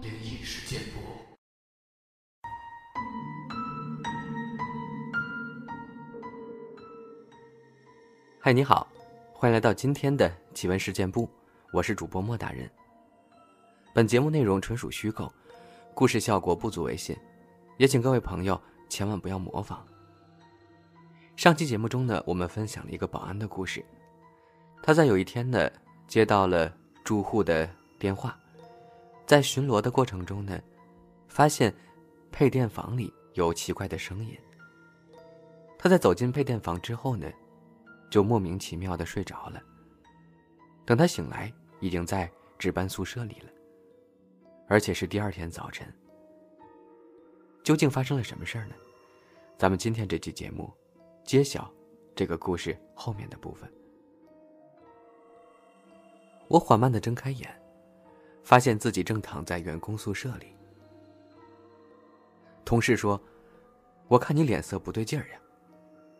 灵异事件簿。嗨，你好，欢迎来到今天的奇闻事件部，我是主播莫大人。本节目内容纯属虚构，故事效果不足为信，也请各位朋友千万不要模仿。上期节目中呢，我们分享了一个保安的故事，他在有一天呢，接到了住户的电话，在巡逻的过程中呢，发现配电房里有奇怪的声音。他在走进配电房之后呢，就莫名其妙的睡着了。等他醒来，已经在值班宿舍里了，而且是第二天早晨。究竟发生了什么事儿呢？咱们今天这期节目，揭晓这个故事后面的部分。我缓慢的睁开眼，发现自己正躺在员工宿舍里。同事说：“我看你脸色不对劲儿呀，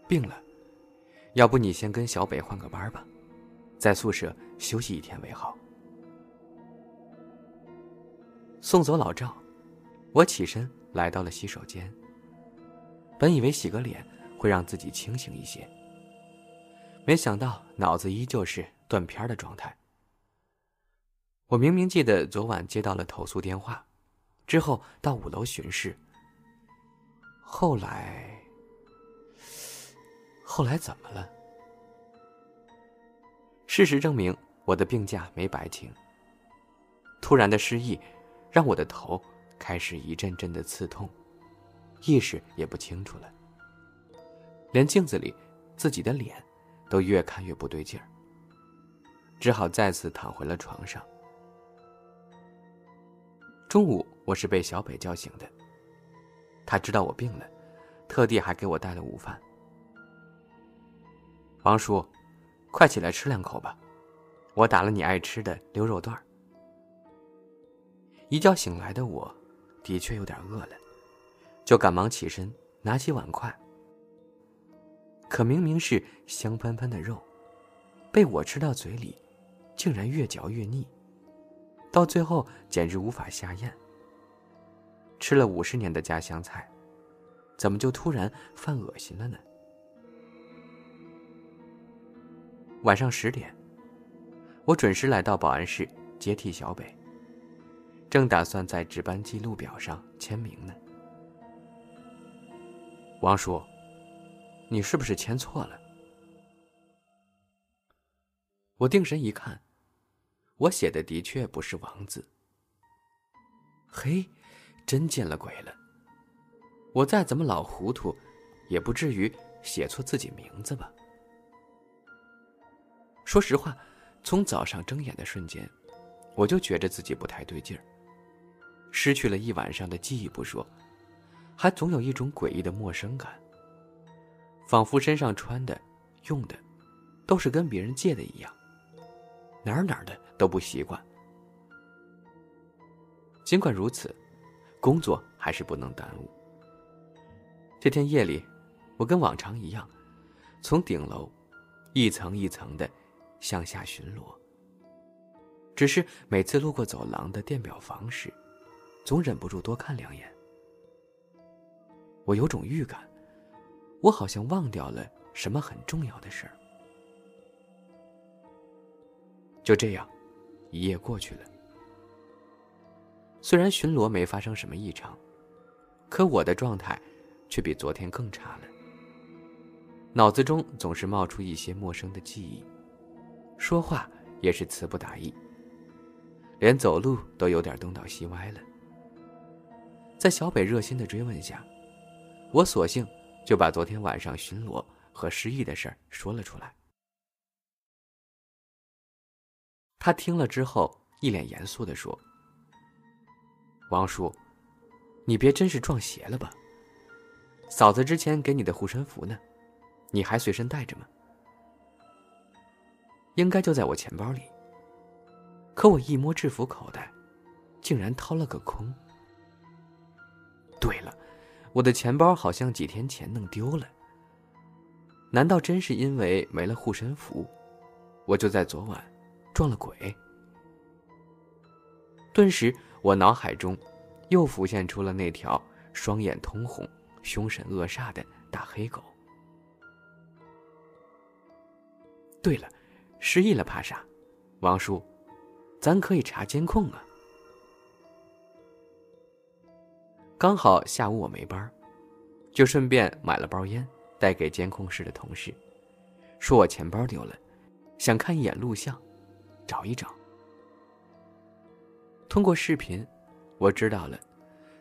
病了。”要不你先跟小北换个班吧，在宿舍休息一天为好。送走老赵，我起身来到了洗手间。本以为洗个脸会让自己清醒一些，没想到脑子依旧是断片的状态。我明明记得昨晚接到了投诉电话，之后到五楼巡视，后来。后来怎么了？事实证明，我的病假没白请。突然的失忆，让我的头开始一阵阵的刺痛，意识也不清楚了。连镜子里自己的脸，都越看越不对劲儿。只好再次躺回了床上。中午，我是被小北叫醒的。他知道我病了，特地还给我带了午饭。王叔，快起来吃两口吧，我打了你爱吃的溜肉段一觉醒来的我，的确有点饿了，就赶忙起身拿起碗筷。可明明是香喷喷的肉，被我吃到嘴里，竟然越嚼越腻，到最后简直无法下咽。吃了五十年的家乡菜，怎么就突然犯恶心了呢？晚上十点，我准时来到保安室接替小北。正打算在值班记录表上签名呢。王叔，你是不是签错了？我定神一看，我写的的确不是“王”字。嘿，真见了鬼了！我再怎么老糊涂，也不至于写错自己名字吧？说实话，从早上睁眼的瞬间，我就觉着自己不太对劲儿。失去了一晚上的记忆不说，还总有一种诡异的陌生感，仿佛身上穿的、用的，都是跟别人借的一样，哪儿哪儿的都不习惯。尽管如此，工作还是不能耽误。这天夜里，我跟往常一样，从顶楼一层一层的。向下巡逻。只是每次路过走廊的电表房时，总忍不住多看两眼。我有种预感，我好像忘掉了什么很重要的事儿。就这样，一夜过去了。虽然巡逻没发生什么异常，可我的状态却比昨天更差了。脑子中总是冒出一些陌生的记忆。说话也是词不达意，连走路都有点东倒西歪了。在小北热心的追问下，我索性就把昨天晚上巡逻和失忆的事儿说了出来。他听了之后，一脸严肃的说：“王叔，你别真是撞邪了吧？嫂子之前给你的护身符呢，你还随身带着吗？”应该就在我钱包里。可我一摸制服口袋，竟然掏了个空。对了，我的钱包好像几天前弄丢了。难道真是因为没了护身符，我就在昨晚撞了鬼？顿时，我脑海中又浮现出了那条双眼通红、凶神恶煞的大黑狗。对了，失忆了怕啥？王叔，咱可以查监控啊。刚好下午我没班，就顺便买了包烟带给监控室的同事，说我钱包丢了，想看一眼录像，找一找。通过视频，我知道了，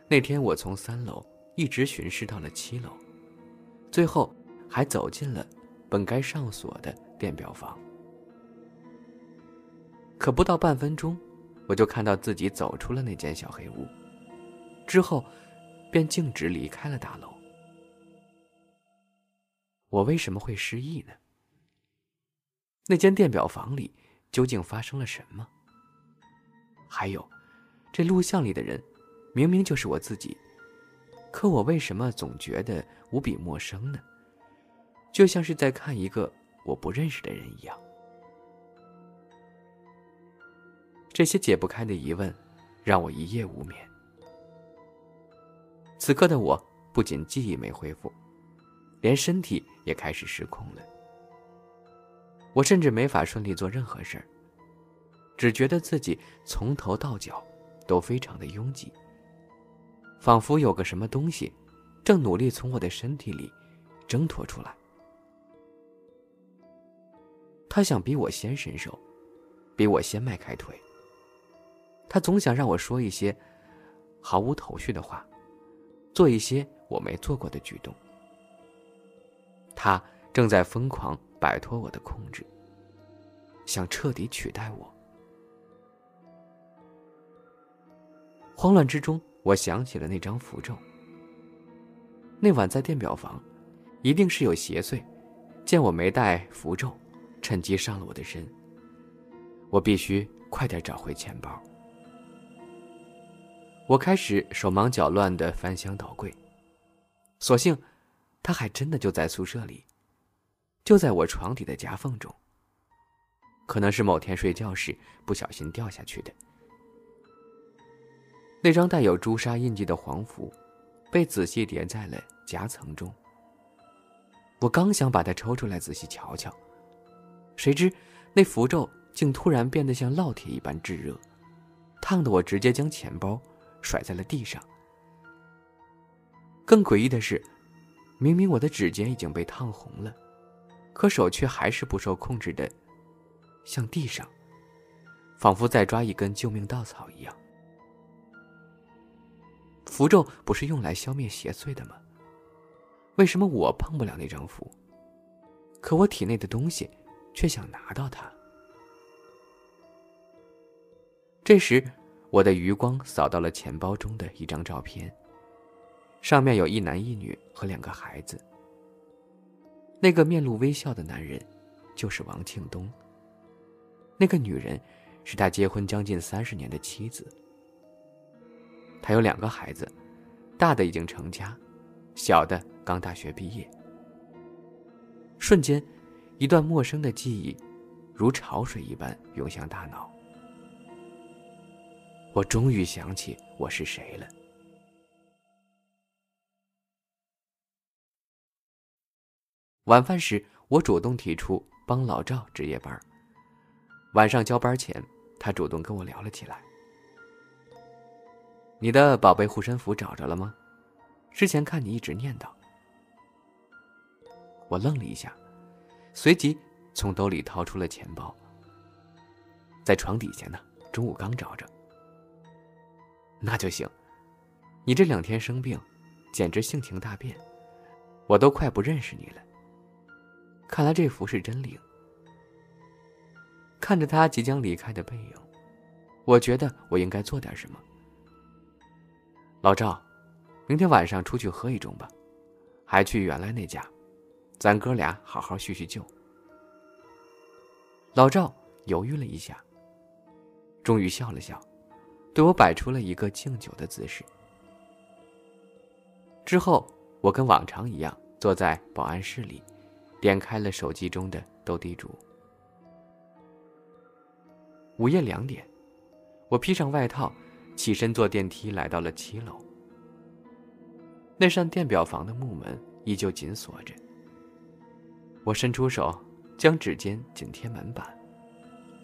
那天我从三楼一直巡视到了七楼，最后还走进了本该上锁的电表房。可不到半分钟，我就看到自己走出了那间小黑屋，之后。便径直离开了大楼。我为什么会失忆呢？那间电表房里究竟发生了什么？还有，这录像里的人明明就是我自己，可我为什么总觉得无比陌生呢？就像是在看一个我不认识的人一样。这些解不开的疑问，让我一夜无眠。此刻的我不仅记忆没恢复，连身体也开始失控了。我甚至没法顺利做任何事儿，只觉得自己从头到脚都非常的拥挤，仿佛有个什么东西正努力从我的身体里挣脱出来。他想比我先伸手，比我先迈开腿。他总想让我说一些毫无头绪的话。做一些我没做过的举动，他正在疯狂摆脱我的控制，想彻底取代我。慌乱之中，我想起了那张符咒。那晚在电表房，一定是有邪祟，见我没带符咒，趁机上了我的身。我必须快点找回钱包。我开始手忙脚乱的翻箱倒柜，所幸，他还真的就在宿舍里，就在我床底的夹缝中。可能是某天睡觉时不小心掉下去的。那张带有朱砂印记的黄符，被仔细叠在了夹层中。我刚想把它抽出来仔细瞧瞧，谁知那符咒竟突然变得像烙铁一般炙热，烫得我直接将钱包。甩在了地上。更诡异的是，明明我的指尖已经被烫红了，可手却还是不受控制的向地上，仿佛在抓一根救命稻草一样。符咒不是用来消灭邪祟的吗？为什么我碰不了那张符，可我体内的东西却想拿到它？这时。我的余光扫到了钱包中的一张照片，上面有一男一女和两个孩子。那个面露微笑的男人，就是王庆东。那个女人，是他结婚将近三十年的妻子。他有两个孩子，大的已经成家，小的刚大学毕业。瞬间，一段陌生的记忆，如潮水一般涌向大脑。我终于想起我是谁了。晚饭时，我主动提出帮老赵值夜班。晚上交班前，他主动跟我聊了起来：“你的宝贝护身符找着了吗？之前看你一直念叨。”我愣了一下，随即从兜里掏出了钱包，在床底下呢，中午刚找着。那就行，你这两天生病，简直性情大变，我都快不认识你了。看来这符是真灵。看着他即将离开的背影，我觉得我应该做点什么。老赵，明天晚上出去喝一盅吧，还去原来那家，咱哥俩好好叙叙旧。老赵犹豫了一下，终于笑了笑。对我摆出了一个敬酒的姿势。之后，我跟往常一样坐在保安室里，点开了手机中的斗地主。午夜两点，我披上外套，起身坐电梯来到了七楼。那扇电表房的木门依旧紧锁着。我伸出手，将指尖紧贴门板，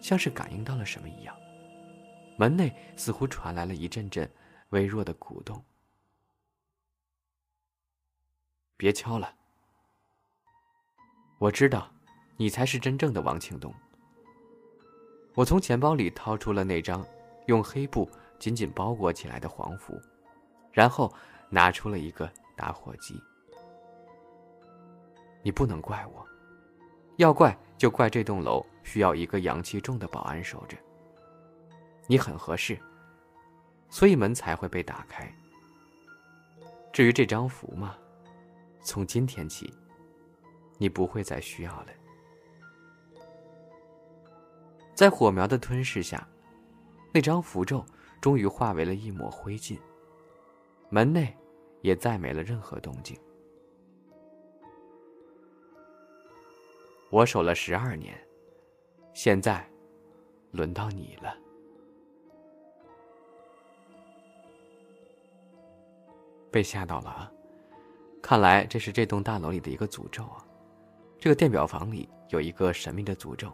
像是感应到了什么一样，门内似乎传来了一阵阵微弱的鼓动。别敲了，我知道，你才是真正的王庆东。我从钱包里掏出了那张用黑布紧紧包裹起来的黄符，然后拿出了一个打火机。你不能怪我，要怪就怪这栋楼需要一个阳气重的保安守着。你很合适，所以门才会被打开。至于这张符嘛，从今天起，你不会再需要了。在火苗的吞噬下，那张符咒终于化为了一抹灰烬。门内也再没了任何动静。我守了十二年，现在轮到你了。被吓到了啊！看来这是这栋大楼里的一个诅咒啊！这个电表房里有一个神秘的诅咒。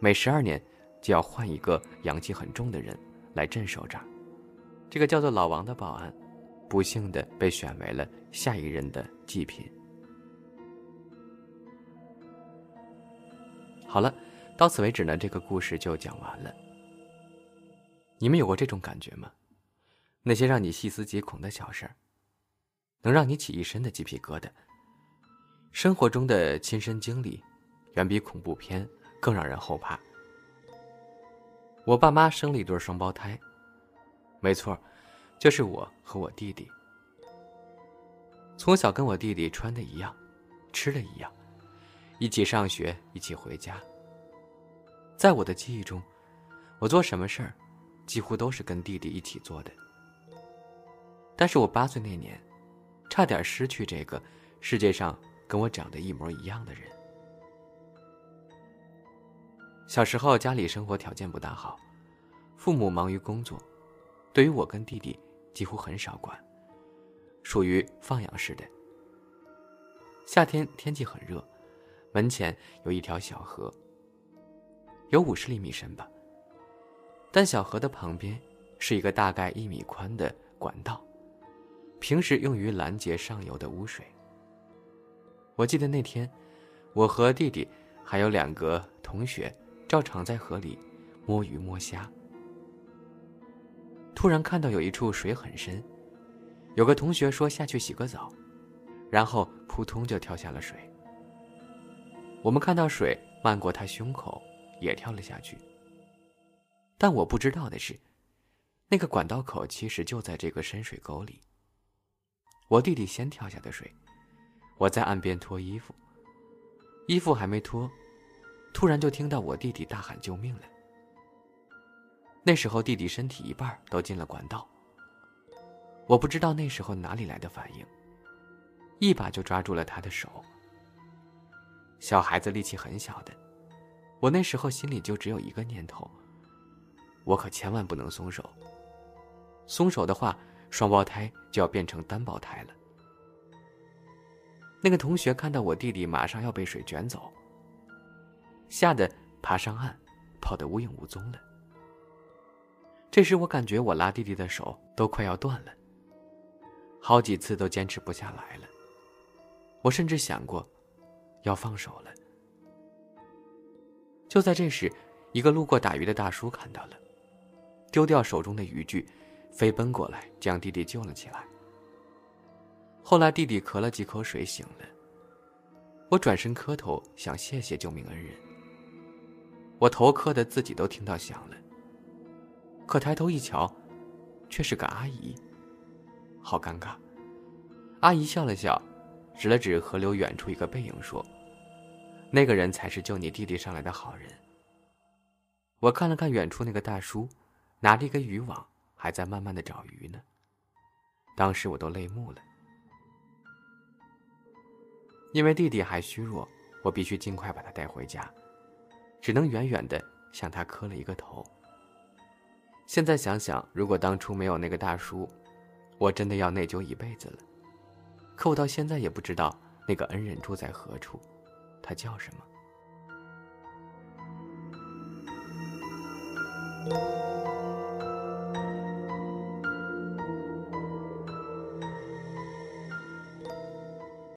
每十二年，就要换一个阳气很重的人来镇守这儿。这个叫做老王的保安，不幸的被选为了下一任的祭品。好了，到此为止呢，这个故事就讲完了。你们有过这种感觉吗？那些让你细思极恐的小事儿，能让你起一身的鸡皮疙瘩。生活中的亲身经历，远比恐怖片。更让人后怕。我爸妈生了一对双胞胎，没错，就是我和我弟弟。从小跟我弟弟穿的一样，吃的一样，一起上学，一起回家。在我的记忆中，我做什么事儿，几乎都是跟弟弟一起做的。但是我八岁那年，差点失去这个世界上跟我长得一模一样的人。小时候家里生活条件不大好，父母忙于工作，对于我跟弟弟几乎很少管，属于放养式的。夏天天气很热，门前有一条小河，有五十厘米深吧。但小河的旁边是一个大概一米宽的管道，平时用于拦截上游的污水。我记得那天，我和弟弟还有两个同学。照常在河里摸鱼摸虾，突然看到有一处水很深，有个同学说下去洗个澡，然后扑通就跳下了水。我们看到水漫过他胸口，也跳了下去。但我不知道的是，那个管道口其实就在这个深水沟里。我弟弟先跳下的水，我在岸边脱衣服，衣服还没脱。突然就听到我弟弟大喊救命了。那时候弟弟身体一半都进了管道。我不知道那时候哪里来的反应，一把就抓住了他的手。小孩子力气很小的，我那时候心里就只有一个念头：我可千万不能松手。松手的话，双胞胎就要变成单胞胎了。那个同学看到我弟弟马上要被水卷走。吓得爬上岸，跑得无影无踪了。这时我感觉我拉弟弟的手都快要断了，好几次都坚持不下来了。我甚至想过要放手了。就在这时，一个路过打鱼的大叔看到了，丢掉手中的渔具，飞奔过来将弟弟救了起来。后来弟弟咳了几口水醒了，我转身磕头想谢谢救命恩人。我头磕的自己都听到响了，可抬头一瞧，却是个阿姨。好尴尬。阿姨笑了笑，指了指河流远处一个背影，说：“那个人才是救你弟弟上来的好人。”我看了看远处那个大叔，拿着一个渔网，还在慢慢的找鱼呢。当时我都泪目了，因为弟弟还虚弱，我必须尽快把他带回家。只能远远的向他磕了一个头。现在想想，如果当初没有那个大叔，我真的要内疚一辈子了。可我到现在也不知道那个恩人住在何处，他叫什么。